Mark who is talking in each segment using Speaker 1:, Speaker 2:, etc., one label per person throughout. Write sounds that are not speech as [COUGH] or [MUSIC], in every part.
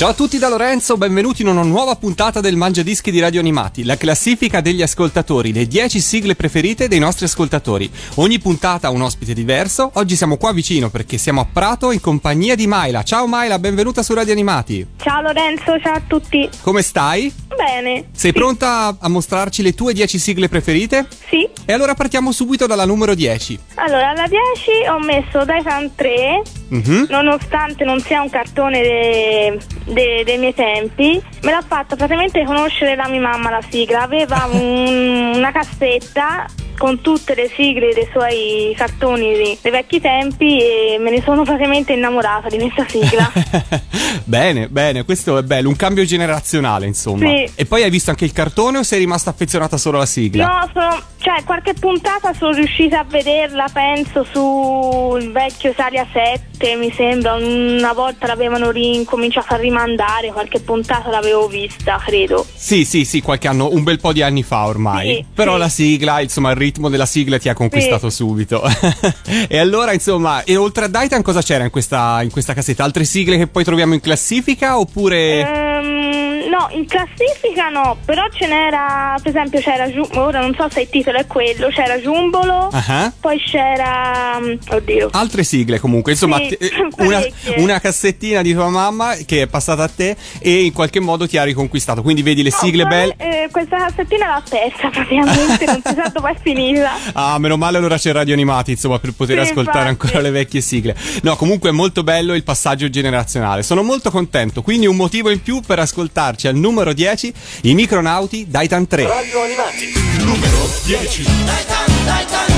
Speaker 1: Ciao a tutti da Lorenzo, benvenuti in una nuova puntata del Mangia Dischi di Radio Animati, la classifica degli ascoltatori, le 10 sigle preferite dei nostri ascoltatori. Ogni puntata ha un ospite diverso, oggi siamo qua vicino perché siamo a Prato in compagnia di Maila. Ciao Maila, benvenuta su Radio Animati.
Speaker 2: Ciao Lorenzo, ciao a tutti.
Speaker 1: Come stai?
Speaker 2: Bene.
Speaker 1: Sei
Speaker 2: Sì.
Speaker 1: pronta a mostrarci le tue 10 sigle preferite?
Speaker 2: Sì.
Speaker 1: E allora partiamo subito dalla numero 10.
Speaker 2: Allora, alla 10 ho messo Daitan 3,
Speaker 1: Mhm.
Speaker 2: nonostante non sia un cartone de- de- dei miei tempi, me l'ha fatta praticamente conoscere la mia mamma la sigla. Aveva [LAUGHS] un- una cassetta con tutte le sigle dei suoi cartoni di- dei vecchi tempi e me ne sono praticamente innamorata di questa sigla. [LAUGHS]
Speaker 1: bene, bene, questo è bello, un cambio generazionale insomma.
Speaker 2: Sì.
Speaker 1: E poi hai visto anche il cartone o sei rimasta affezionata solo alla sigla?
Speaker 2: No, sono, cioè qualche puntata sono riuscita a vederla, penso, sul vecchio Italia 7, mi sembra. Una volta l'avevano ricominciato a rimandare, qualche puntata l'avevo vista, credo.
Speaker 1: Sì, sì, sì, qualche anno, un bel po' di anni fa ormai.
Speaker 2: Sì,
Speaker 1: Però
Speaker 2: sì.
Speaker 1: la sigla, insomma, il ritmo della sigla ti ha conquistato subito. [LAUGHS] e allora, insomma, e oltre a Daitan cosa c'era in questa, in questa cassetta? Altre sigle che poi troviamo in classifica oppure...
Speaker 2: Ehm, no, in classifica no, però ce n'era, per esempio c'era, ora non so se il titolo è quello, c'era Giumbolo,
Speaker 1: Ah.
Speaker 2: poi c'era, mm, oddio,
Speaker 1: Altre sigle comunque, insomma,
Speaker 2: Sì,
Speaker 1: te- [LAUGHS] una, una cassettina di tua mamma che è passata a te e in qualche modo ti ha riconquistato. Quindi vedi le
Speaker 2: No,
Speaker 1: sigle belle.
Speaker 2: eh, questa cassettina l'ha persa praticamente, non si sa [LAUGHS] dove è finita.
Speaker 1: Ah, meno male allora c'è Radio Animati, insomma, per poter
Speaker 2: Sì,
Speaker 1: ascoltare
Speaker 2: infatti.
Speaker 1: ancora le vecchie sigle. No, comunque è molto bello il passaggio generazionale. Sono molto contento, quindi un motivo in più per ascoltarci al numero 10, i Micronauti Daitan 3.
Speaker 3: Radio Animati. Numero 10.
Speaker 4: Uno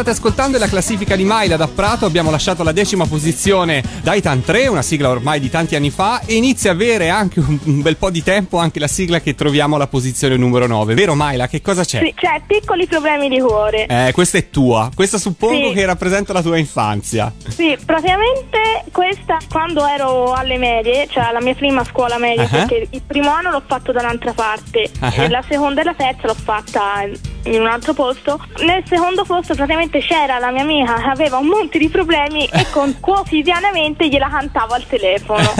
Speaker 1: state ascoltando è la classifica di Maila da Prato. Abbiamo lasciato la decima posizione Daitan 3, una sigla ormai di tanti anni fa. E inizia a avere anche un, bel po' di tempo anche la sigla che troviamo alla posizione numero 9. Vero Maila? Che cosa c'è?
Speaker 2: Sì, cioè, piccoli problemi di cuore.
Speaker 1: Eh, questa è tua. Questa suppongo
Speaker 2: Sì.
Speaker 1: che rappresenta la tua infanzia.
Speaker 2: Sì, praticamente questa quando ero alle medie, cioè alla mia prima scuola media,
Speaker 1: Ah.
Speaker 2: perché il primo anno l'ho fatto da un'altra parte
Speaker 1: Ah.
Speaker 2: e la seconda e la terza l'ho fatta in un altro posto. Nel secondo posto praticamente c'era la mia amica che aveva un monte di problemi e con, [LAUGHS] quotidianamente gliela cantavo al telefono. [LAUGHS]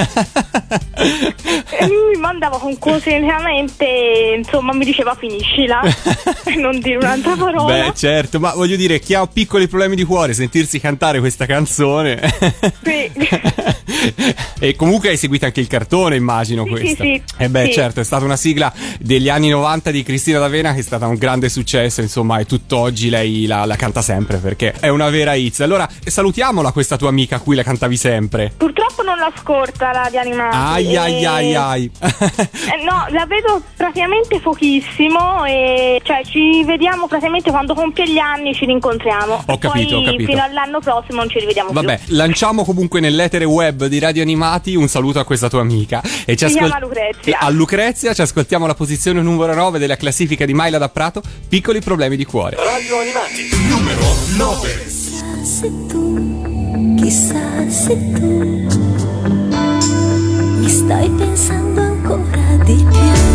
Speaker 2: e lui mi mandava con quotidianamente, insomma mi diceva finiscila, [LAUGHS] e non dire un'altra parola.
Speaker 1: Beh, certo, ma voglio dire, chi ha piccoli problemi di cuore, sentirsi cantare questa canzone.
Speaker 2: Sì.
Speaker 1: e comunque hai seguito anche il cartone, immagino
Speaker 2: Sì,
Speaker 1: questa.
Speaker 2: sì, sì.
Speaker 1: E beh,
Speaker 2: Sì.
Speaker 1: certo, è stata una sigla degli anni 90 di Cristina D'Avena che è stata un grande successo, insomma, e tutt'oggi lei la, la canta sempre perché è una vera hits. Allora, salutiamola questa tua amica a cui la cantavi sempre.
Speaker 2: Purtroppo non l'ascolta la di animati.
Speaker 1: Ai ai
Speaker 2: e-
Speaker 1: ai ai.
Speaker 2: Eh, no, la vedo praticamente pochissimo e cioè ci vediamo praticamente quando compie gli anni ci rincontriamo.
Speaker 1: Ho capito,
Speaker 2: Poi
Speaker 1: ho capito.
Speaker 2: fino all'anno prossimo non ci rivediamo
Speaker 1: Vabbè,
Speaker 2: più.
Speaker 1: lanciamo comunque nell'etere web di Radio Animati un saluto a questa tua amica. E ci ascol-
Speaker 2: Lucrezia.
Speaker 1: A Lucrezia ci ascoltiamo la posizione numero 9 della classifica di Maila da Prato, Piccoli problemi di cuore.
Speaker 5: Radio Animati, numero 9.
Speaker 6: se tu, chissà se tu mi stai pensando ancora di più.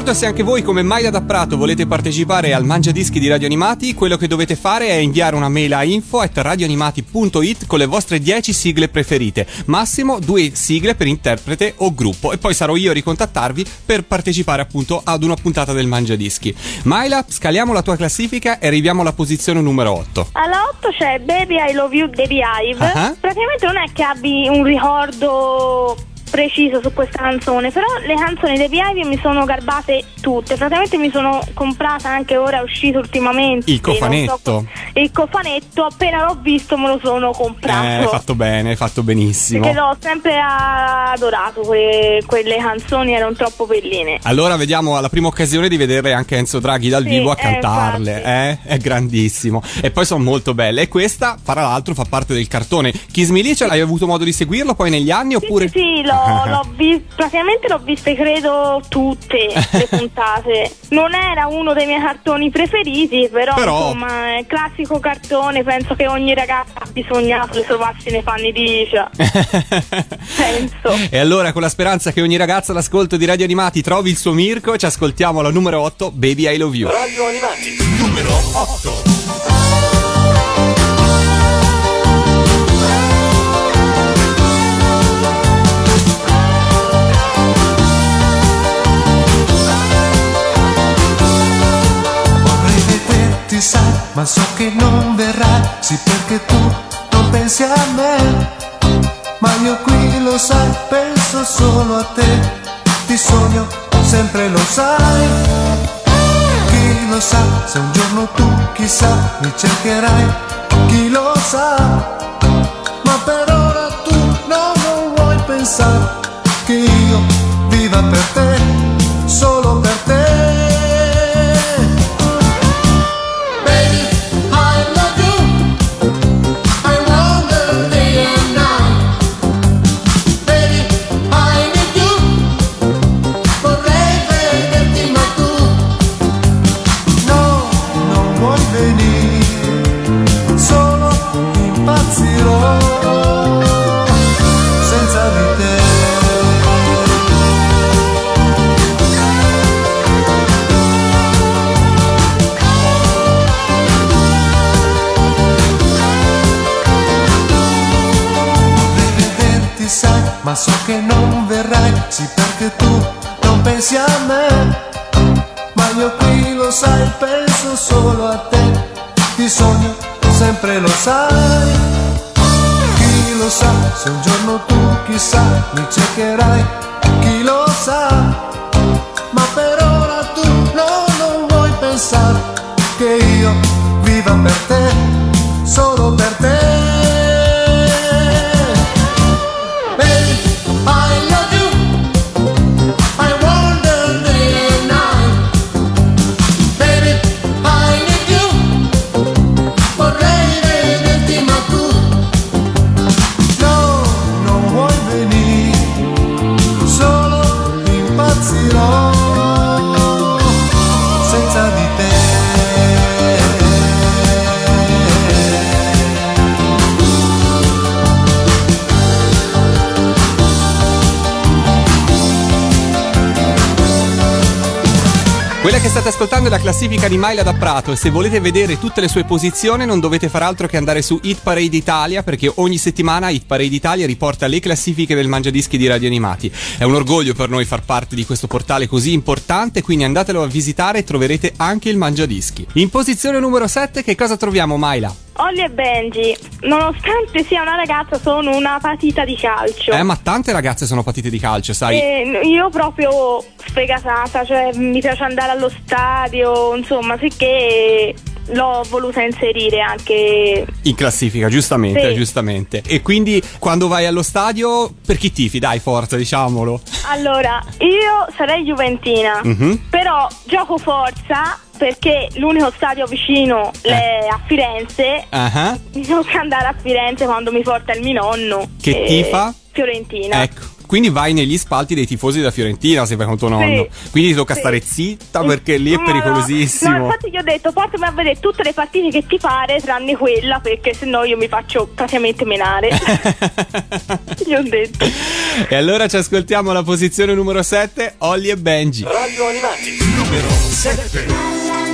Speaker 1: Ricordo se anche voi come Maila da Prato volete partecipare al Mangia Dischi di Radio Animati, quello che dovete fare è inviare una mail a info at radioanimati.it con le vostre 10 sigle preferite. Massimo due sigle per interprete o gruppo e poi sarò io a ricontattarvi per partecipare appunto ad una puntata del Mangia Dischi. Maila, scaliamo la tua classifica e arriviamo alla posizione numero 8.
Speaker 2: Alla 8 c'è Baby I Love You Baby Hive.
Speaker 1: Ah.
Speaker 2: Praticamente non è che abbi un ricordo preciso su questa canzone, però le canzoni dei Hive mi sono garbate tutte. Praticamente mi sono comprata anche ora, è uscito ultimamente.
Speaker 1: Il cofanetto.
Speaker 2: so- il cofanetto, appena l'ho visto me lo sono comprato.
Speaker 1: Eh, hai fatto bene, hai fatto benissimo.
Speaker 2: Perché l'ho sempre adorato, que- quelle canzoni erano troppo belline.
Speaker 1: Allora vediamo alla prima occasione di vedere anche Enzo Draghi dal
Speaker 2: Sì,
Speaker 1: vivo a
Speaker 2: eh,
Speaker 1: cantarle,
Speaker 2: infatti.
Speaker 1: eh? È grandissimo. E poi sono molto belle. E questa, fra l'altro, fa parte del cartone. Kiss Me Lice, hai avuto modo di seguirlo poi negli anni
Speaker 2: Sì,
Speaker 1: oppure...
Speaker 2: sì, sì, l'ho, l'ho vi- praticamente l'ho viste credo tutte le [LAUGHS] puntate. Non era uno dei miei cartoni preferiti, però,
Speaker 1: Però-
Speaker 2: insomma, è il classico cartone, penso che ogni ragazza ha bisognato di trovarsi nei panni di Licia. [LAUGHS] Penso.
Speaker 1: E allora, con la speranza che ogni ragazza all'ascolto di Radio Animati trovi il suo Mirko, ci ascoltiamo alla numero 8, Baby I Love You.
Speaker 4: Radio Animati, numero 8.
Speaker 7: Sai, ma so che non verrai, sì perché tu non pensi a me. Ma io qui lo sai, penso solo a te, ti sogno, sempre lo sai. Chi lo sa, se un giorno tu chissà mi cercherai, chi lo sa. Ma per ora tu no, non vuoi pensare che io viva per te, solo per te. Ma so che non verrai Sì perché tu non pensi a me ma io qui lo sai, penso solo a te, ti sogno, sempre lo sai. Chi lo sa, se un giorno tu chissà mi cercherai, chi lo sa.
Speaker 1: State ascoltando è la classifica di Maila da Prato e se volete vedere tutte le sue posizioni non dovete fare altro che andare su Hit Parade Italia perché ogni settimana Hit Parade Italia riporta le classifiche del Mangiadischi di Radio Animati. È un orgoglio per noi far parte di questo portale così importante, quindi andatelo a visitare e troverete anche il Mangiadischi. In posizione numero 7 che cosa troviamo Maila?
Speaker 2: Olly e Benji, nonostante sia una ragazza, sono una patita di calcio.
Speaker 1: Eh ma tante ragazze sono partite di calcio, sai?
Speaker 2: E io proprio sfegatata, cioè mi piace andare allo stadio, insomma, sicché l'ho voluta inserire anche
Speaker 1: In classifica, giustamente,
Speaker 2: Sì.
Speaker 1: giustamente. E quindi quando vai allo stadio, per chi tifi? Dai, forza, diciamolo.
Speaker 2: Allora, io sarei juventina,
Speaker 1: Mhm.
Speaker 2: però gioco forza perché l'unico stadio vicino è a Firenze. Mi tocca [LAUGHS] andare a Firenze quando mi porta il mio nonno.
Speaker 1: Che
Speaker 2: eh,
Speaker 1: tifa?
Speaker 2: Fiorentina.
Speaker 1: Ecco, quindi vai negli spalti dei tifosi della Fiorentina se vai con tuo nonno. Quindi ti tocca
Speaker 2: sì.
Speaker 1: stare zitta perché lì è
Speaker 2: No, no,
Speaker 1: pericolosissimo.
Speaker 2: No, infatti gli ho detto portami a vedere tutte le partite che ti pare tranne quella perché sennò io mi faccio praticamente menare. [LAUGHS] gli ho detto.
Speaker 1: e allora ci ascoltiamo la posizione numero 7, Olli e Benji.
Speaker 8: Radio Animati, numero 7.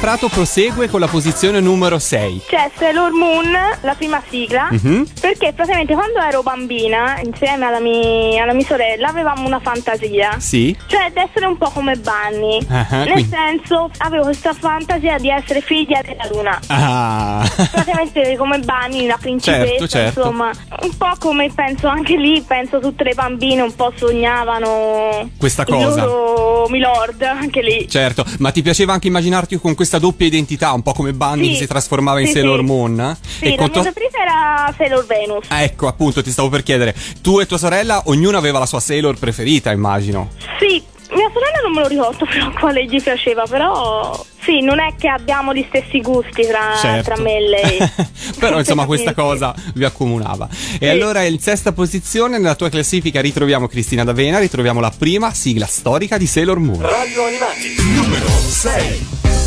Speaker 1: Prato prosegue con la posizione numero 6.
Speaker 2: C'è Sailor Moon, la prima sigla,
Speaker 1: Mhm.
Speaker 2: Perché praticamente quando ero bambina, insieme alla, mi- alla mia sorella, avevamo una fantasia.
Speaker 1: Sì?
Speaker 2: Cioè, di essere un po' come Bunny.
Speaker 1: Ah,
Speaker 2: Nel
Speaker 1: quindi-
Speaker 2: senso, avevo questa fantasia di essere figlia della luna.
Speaker 1: Ah.
Speaker 2: Praticamente come Bunny, la principessa,
Speaker 1: Certo, certo.
Speaker 2: insomma. Un po' come penso anche lì, penso tutte le bambine un po' sognavano
Speaker 1: Questa
Speaker 2: il
Speaker 1: cosa.
Speaker 2: loro Milord, anche lì.
Speaker 1: Certo, ma ti piaceva anche immaginarti con questa doppia identità, un po' come Bunny
Speaker 2: Sì.
Speaker 1: che si trasformava in
Speaker 2: Sì,
Speaker 1: Sailor
Speaker 2: sì.
Speaker 1: Moon?
Speaker 2: Sì,
Speaker 1: E
Speaker 2: la mia
Speaker 1: tua-
Speaker 2: preferita era Sailor Venus.
Speaker 1: Ah, Ecco, appunto, ti stavo per chiedere. Tu e tua sorella, ognuno aveva la sua Sailor preferita, immagino.
Speaker 2: Sì, mia sorella non me lo ricordo [LAUGHS] però quale gli piaceva, però sì, non è che abbiamo gli stessi gusti tra,
Speaker 1: Certo.
Speaker 2: tra me e lei. [LAUGHS]
Speaker 1: Però insomma [LAUGHS] questa
Speaker 2: Sì.
Speaker 1: cosa vi accomunava. E allora in sesta posizione nella tua classifica ritroviamo Cristina D'Avena, ritroviamo la prima sigla storica di Sailor Moon.
Speaker 8: Radio Animati, numero 6.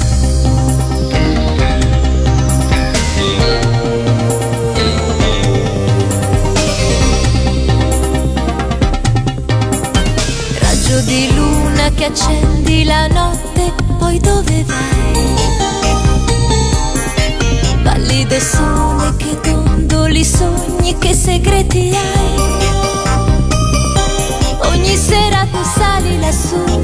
Speaker 6: Raggio di luna che accendi la notte, poi dove vai? Pallido sole che dondoli sogni, che segreti hai? Ogni sera tu sali lassù,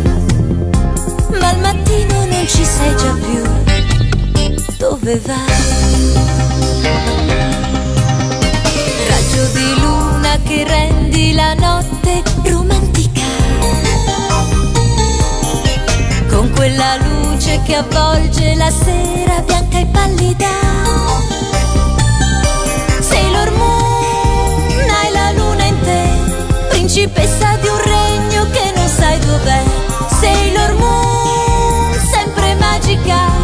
Speaker 6: ma al mattino non ci sei già più. Dove vai? Raggio di luna che rendi la notte romantica. Quella luce che avvolge la sera bianca e pallida. Sailor Moon, hai la luna in te, principessa di un regno che non sai dov'è. Sailor Moon, sempre magica.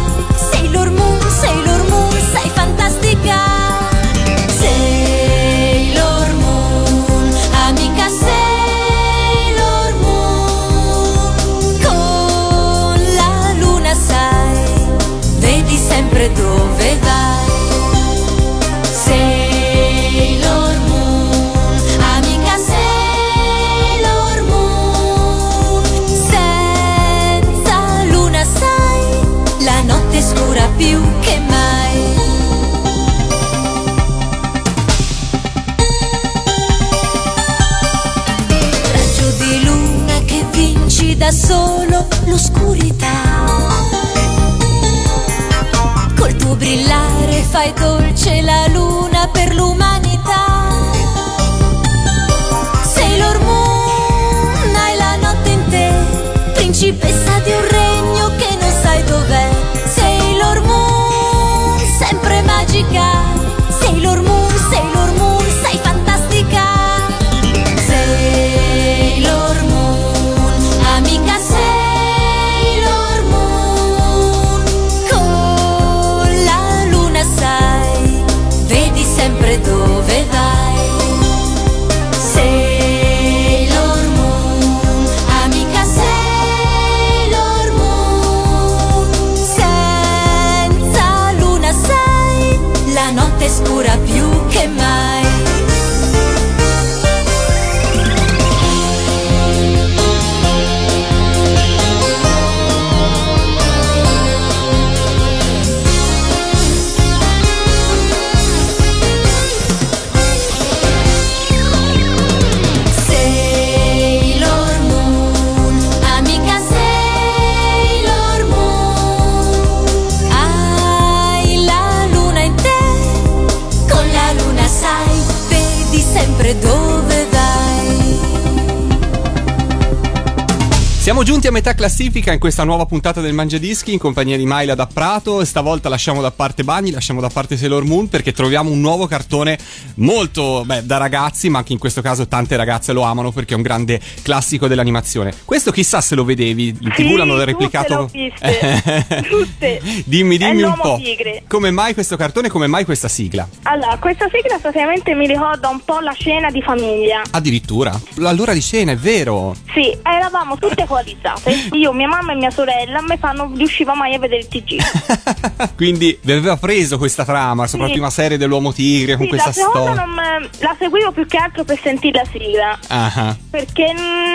Speaker 6: Solo l'oscurità. Col tuo brillare fai dolce la luna per l'umanità. Sailor Moon, hai la notte in te, principessa di un regno che non sai dov'è. Sailor Moon, sempre magica. Sailor Moon,
Speaker 1: metà classifica in questa nuova puntata del Mangiadischi in compagnia di Maila da Prato e stavolta lasciamo da parte Bagni, lasciamo da parte Sailor Moon perché troviamo un nuovo cartone molto beh, da ragazzi, ma anche in questo caso tante ragazze lo amano perché è un grande classico dell'animazione. Questo chissà se lo vedevi, in tv
Speaker 2: Sì,
Speaker 1: l'hanno
Speaker 2: tutte
Speaker 1: replicato. [LAUGHS]
Speaker 2: Tutte.
Speaker 1: dimmi, dimmi un po'.
Speaker 2: tigre.
Speaker 1: Come mai questo cartone, come mai questa sigla?
Speaker 2: Allora, questa sigla praticamente mi ricorda un po' la cena di famiglia.
Speaker 1: Addirittura? L'allora di scena, è vero.
Speaker 2: Sì, eravamo tutte coalizzate. Io, mia mamma e mia sorella mi fanno riusciva mai a vedere il TG. [LAUGHS]
Speaker 1: Quindi vi aveva preso questa trama, soprattutto
Speaker 2: Sì.
Speaker 1: una serie dell'uomo tigre con
Speaker 2: Sì,
Speaker 1: questa
Speaker 2: la seconda
Speaker 1: storia.
Speaker 2: non me- la seguivo più che altro per sentire la sigla.
Speaker 1: Ah.
Speaker 2: Perché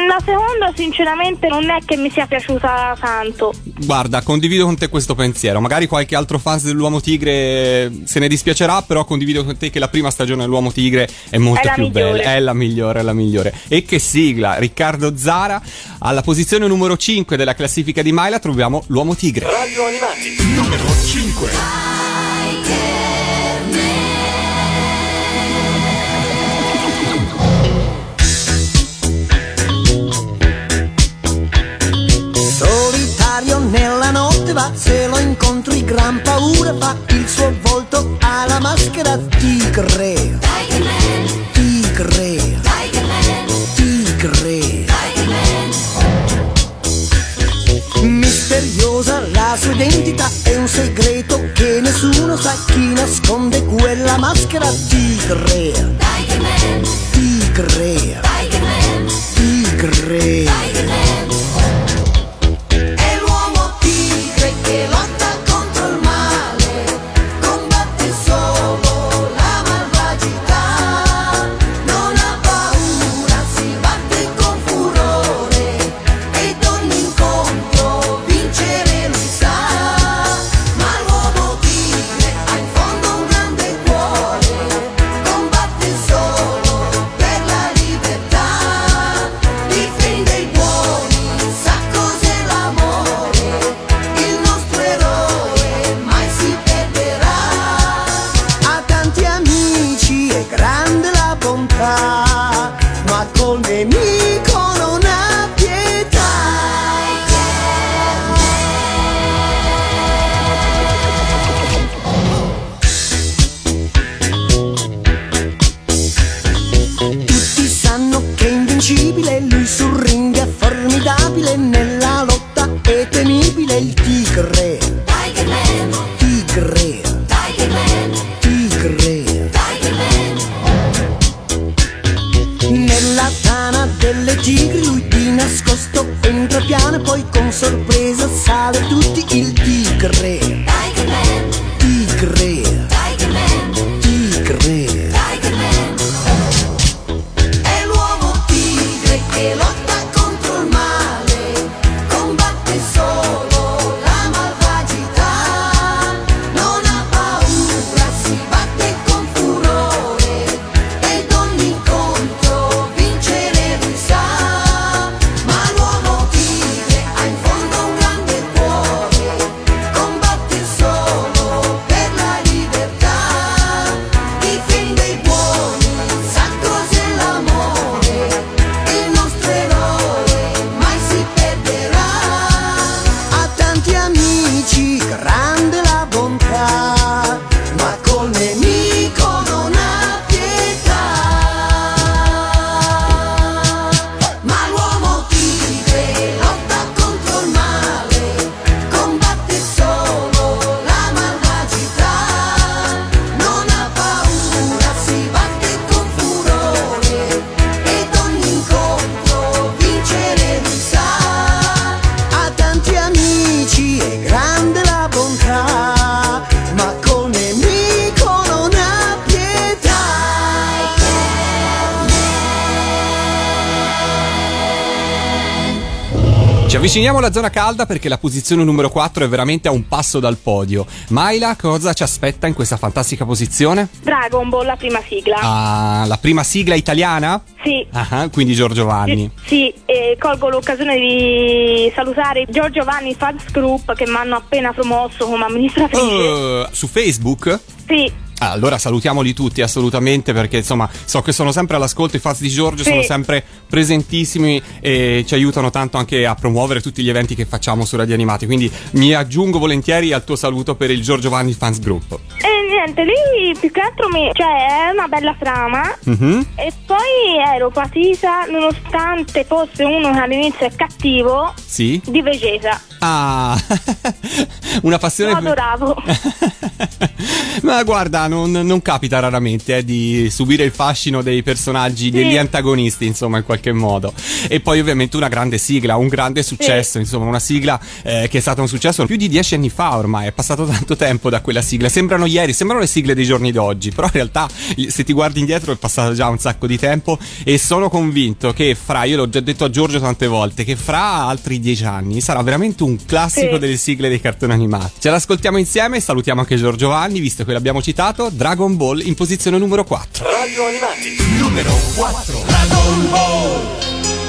Speaker 2: la seconda sinceramente non è che mi sia piaciuta tanto.
Speaker 1: Guarda, condivido con te questo pensiero. Magari qualche altro fan dell'Uomo Tigre se ne dispiacerà, però condivido con te che la prima stagione dell'Uomo Tigre è molto
Speaker 2: È
Speaker 1: più
Speaker 2: migliore.
Speaker 1: bella. È la migliore, è la migliore. E che sigla! Riccardo Zara, alla posizione numero 5 della classifica di Maila troviamo l'Uomo Tigre.
Speaker 5: Radio Animati, numero 5.
Speaker 9: Solitario nella notte va, se lo incontri gran paura fa, il suo volto ha la maschera. Tigre. Sua identità, è un segreto che nessuno sa chi nasconde quella maschera tigre. Tigre. Tigre. È
Speaker 1: avviciniamo alla zona calda perché la posizione numero 4 è veramente a un passo dal podio. Maila, cosa ci aspetta in questa fantastica posizione?
Speaker 2: Dragon Ball, la prima sigla.
Speaker 1: Ah, la prima sigla italiana?
Speaker 2: Sì.
Speaker 1: Ah, quindi Giorgio Vanni.
Speaker 2: Sì, e colgo l'occasione di salutare Giorgio Vanni Fans Group che mi hanno appena promosso come amministratrice.
Speaker 1: Uh, su Facebook?
Speaker 2: Sì,
Speaker 1: Ah, Allora salutiamoli tutti assolutamente perché insomma so che sono sempre all'ascolto, i fans di Giorgio
Speaker 2: Sì.
Speaker 1: sono sempre presentissimi e ci aiutano tanto anche a promuovere tutti gli eventi che facciamo su Radio Animati, quindi mi aggiungo volentieri al tuo saluto per il Giorgio Vanni Fans Group.
Speaker 2: e niente, lì più che altro mi... cioè è una bella trama.
Speaker 1: Mhm.
Speaker 2: E poi ero patita, nonostante fosse uno che all'inizio è cattivo,
Speaker 1: Sì?
Speaker 2: di Vegeta.
Speaker 1: Ah, [LAUGHS] una passione.
Speaker 2: Lo adoravo. [LAUGHS]
Speaker 1: Ma guarda, non, non capita raramente eh, di subire il fascino dei personaggi, degli antagonisti, insomma, in qualche modo. E poi, ovviamente, una grande sigla, un grande successo, insomma, una sigla eh, che è stata un successo più di dieci anni fa ormai. È passato tanto tempo da quella sigla. Sembrano ieri, sembrano le sigle dei giorni d'oggi, però in realtà, se ti guardi indietro, è passato già un sacco di tempo. E sono convinto che fra, io l'ho già detto a Giorgio tante volte, che fra altri dieci anni sarà veramente un classico
Speaker 2: Sì.
Speaker 1: delle sigle dei cartoni animati. Ce l'ascoltiamo insieme e salutiamo anche Giorgio Vanni, visto che l'abbiamo citato. Dragon Ball in posizione numero 4.
Speaker 10: Radio Animati numero 4 Dragon Ball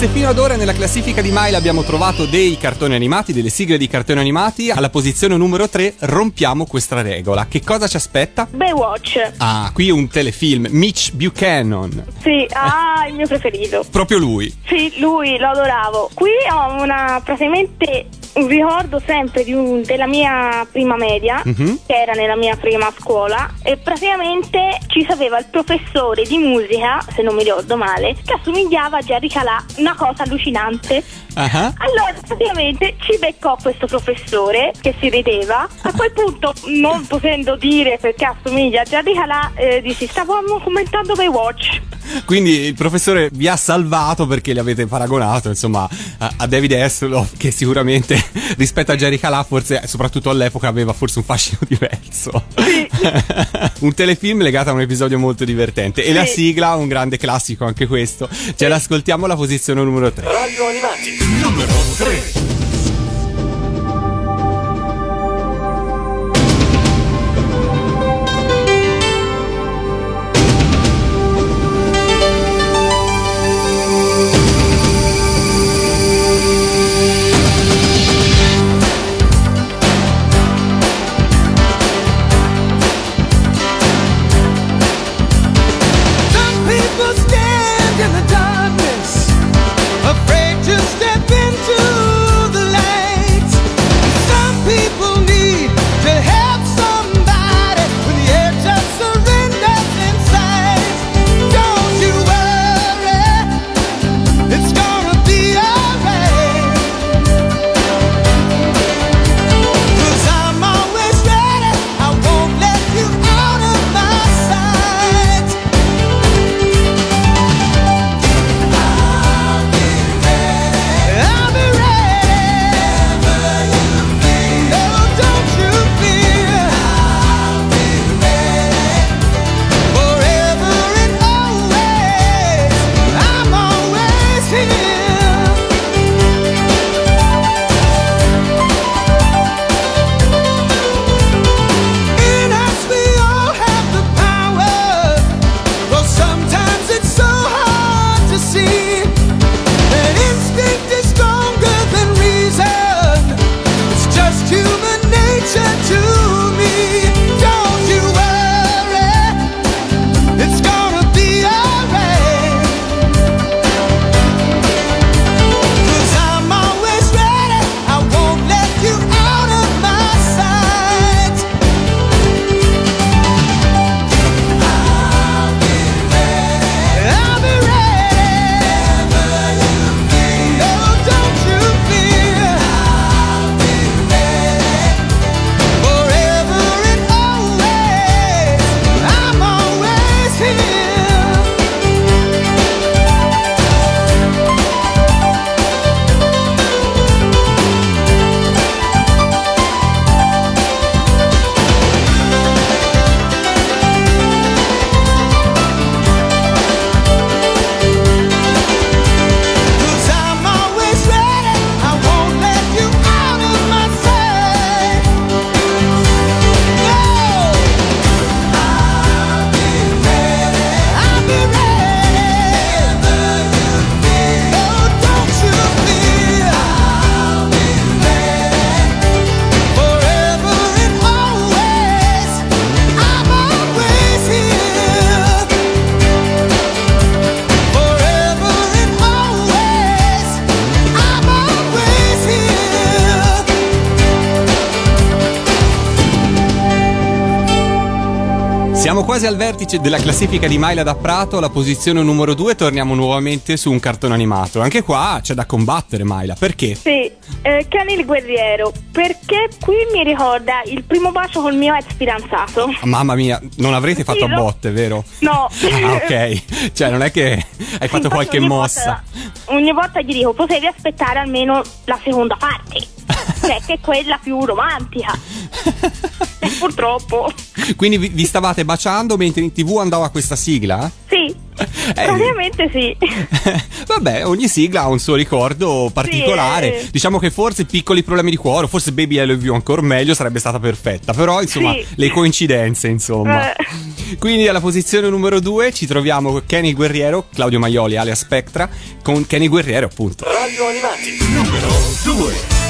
Speaker 11: se
Speaker 1: fino ad ora nella classifica di Maila abbiamo trovato dei cartoni animati, delle sigle di cartoni animati, alla posizione numero 3 rompiamo questa regola. Che cosa ci aspetta?
Speaker 2: Baywatch.
Speaker 1: Ah, qui un telefilm, Mitch Buchanan.
Speaker 2: Sì, ah, il mio preferito.
Speaker 1: Proprio lui.
Speaker 2: Sì, lui lo adoravo. Qui ho una praticamente un ricordo sempre di un- della mia prima media,
Speaker 1: Mhm.
Speaker 2: che era nella mia prima scuola, e praticamente ci sapeva il professore di musica, se non mi ricordo male, che assomigliava a Jerry Calà, una cosa allucinante.
Speaker 1: Ah,
Speaker 2: Allora, praticamente ci beccò questo professore che si rideva. A quel punto, non potendo dire perché assomiglia a Jerry Calà, eh, dissi: Stavamo commentando Baywatch.
Speaker 1: Quindi il professore vi ha salvato perché li avete paragonato, insomma, a, a David Hasselhoff, che sicuramente [LAUGHS] rispetto a Jerry Calà, forse, soprattutto all'epoca, aveva forse un fascino [LAUGHS] diverso. [LAUGHS] un telefilm legato a un episodio molto divertente. E la
Speaker 2: Sì.
Speaker 1: sigla, un grande classico anche questo. Ce l'ascoltiamo alla posizione numero 3.
Speaker 5: Radio Animati, numero 3.
Speaker 1: Siamo quasi al vertice della classifica di Maila da Prato, alla posizione numero 2 torniamo nuovamente su un cartone animato. Anche qua c'è da combattere Maila, perché?
Speaker 2: Sì, eh, Kenny il guerriero, perché qui mi ricorda il primo bacio col mio ex fidanzato.
Speaker 1: Mamma mia, non avrete fatto
Speaker 2: Sì,
Speaker 1: a botte, vero?
Speaker 2: No. [LAUGHS]
Speaker 1: Ah, ok. Cioè, non è che hai fatto
Speaker 2: Infatti
Speaker 1: qualche
Speaker 2: ogni
Speaker 1: mossa.
Speaker 2: Volta, ogni volta gli dico, potevi aspettare almeno la seconda parte, cioè che è quella più romantica. [LAUGHS] E purtroppo.
Speaker 1: Quindi vi, vi stavate baciando mentre in tv andava questa sigla?
Speaker 2: Sì,
Speaker 1: Eh,
Speaker 2: praticamente sì. [LAUGHS]
Speaker 1: Vabbè, ogni sigla ha un suo ricordo particolare.
Speaker 2: eh.
Speaker 1: Diciamo che forse piccoli problemi di cuore, forse Baby I Love You ancora meglio sarebbe stata perfetta. Però, insomma,
Speaker 2: Sì.
Speaker 1: le coincidenze, insomma.
Speaker 2: Eh.
Speaker 1: Quindi alla posizione numero 2 ci troviamo con Kenny Guerriero, Claudio Maioli alias Spectra, con Kenny Guerriero appunto.
Speaker 8: Radio Animati numero 2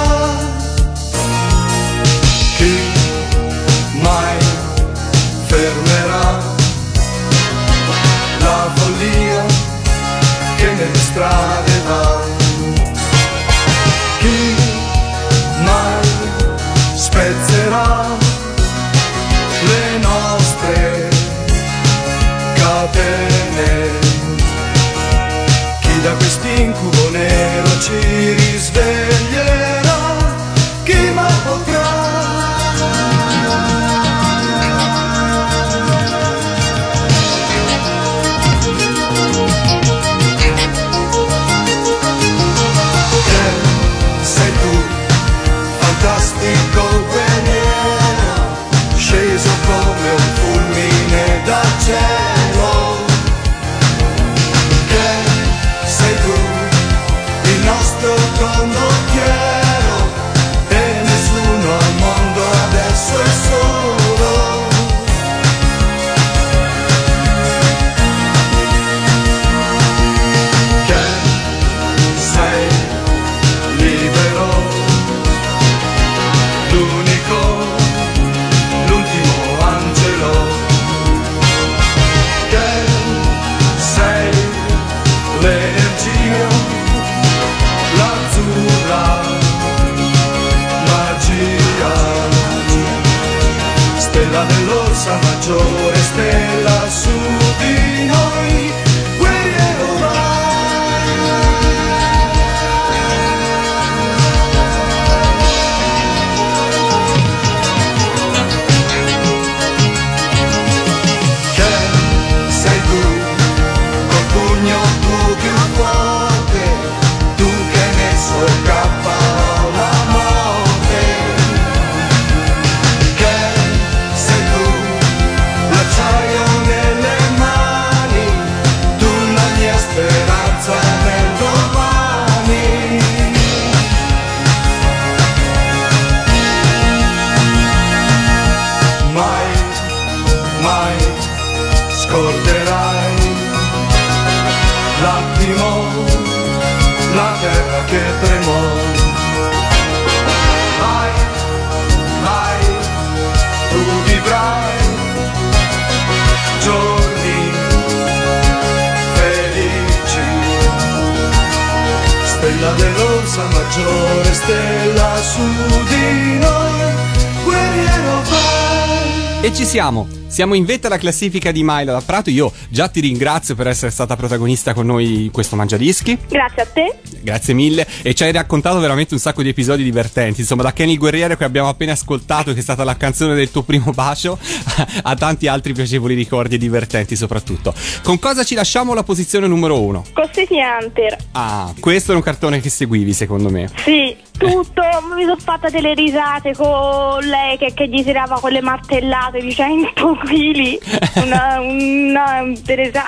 Speaker 12: E
Speaker 1: ci siamo. Siamo in vetta alla classifica di Maila da Prato. Io già ti ringrazio per essere stata protagonista con noi in questo Mangiadischi.
Speaker 2: Grazie a te.
Speaker 1: Grazie mille. E ci hai raccontato veramente un sacco di episodi divertenti. Insomma, da Kenny Guerriero che abbiamo appena ascoltato, che è stata la canzone del tuo primo bacio, [LAUGHS] a tanti altri piacevoli ricordi e divertenti soprattutto. Con cosa ci lasciamo la posizione numero uno?
Speaker 2: Con City Hunter.
Speaker 1: Ah, questo è un cartone che seguivi secondo me.
Speaker 2: Sì, tutto. Mi sono fatta delle risate con lei che, che gli tirava quelle martellate di 100 kg. Una, una,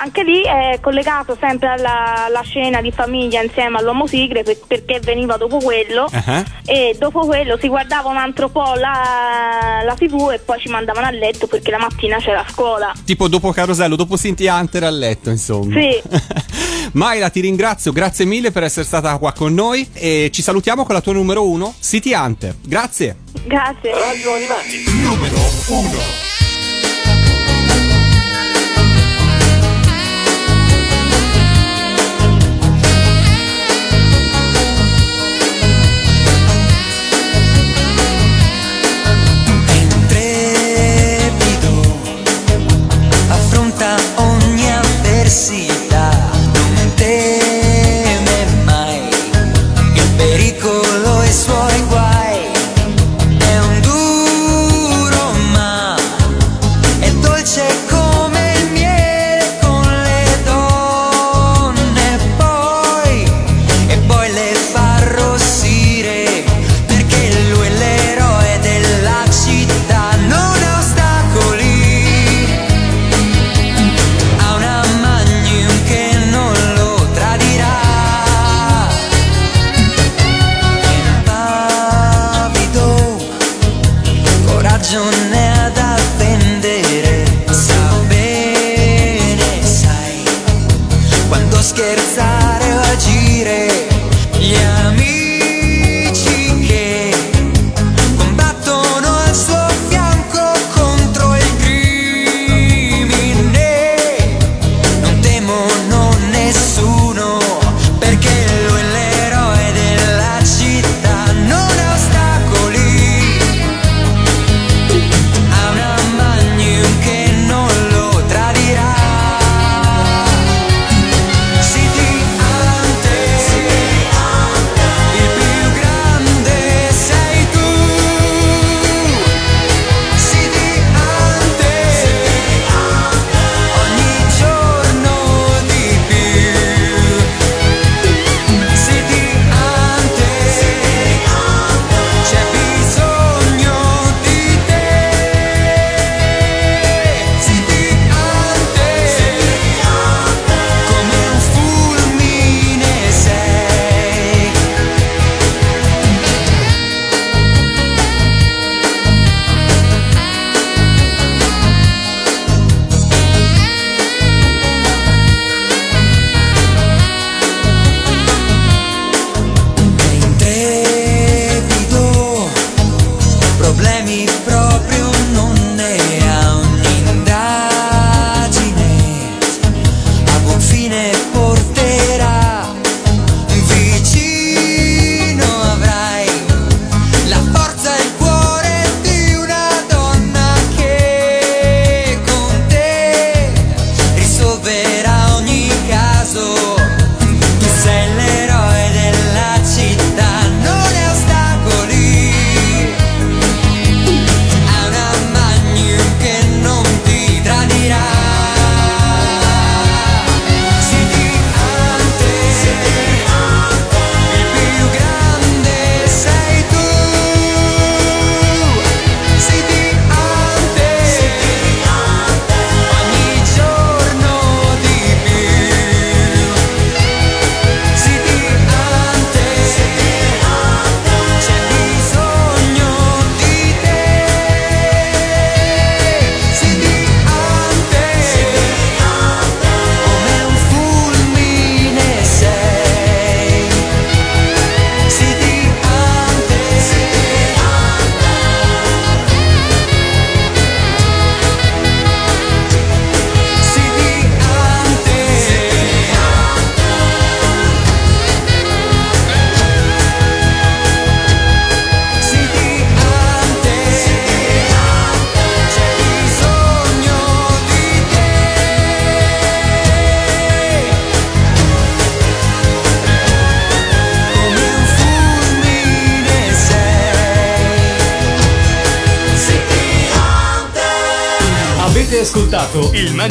Speaker 2: anche lì è collegato sempre alla, alla scena di famiglia insieme all'uomo tigre per- perché veniva dopo quello.
Speaker 1: Ah,
Speaker 2: E dopo quello si guardava un altro po' la, la tv e poi ci mandavano a letto perché la mattina c'era scuola.
Speaker 1: Tipo dopo Carosello, dopo Cynthia Hunter a letto, insomma.
Speaker 2: Sì. [LAUGHS]
Speaker 1: Maila, ti ringrazio, grazie mille per essere stata qua con noi e ci salutiamo con la tua numero uno, City Hunter. Grazie.
Speaker 2: Grazie.
Speaker 8: Radio Animati numero 1
Speaker 13: intrepido pericolo e suoi guai.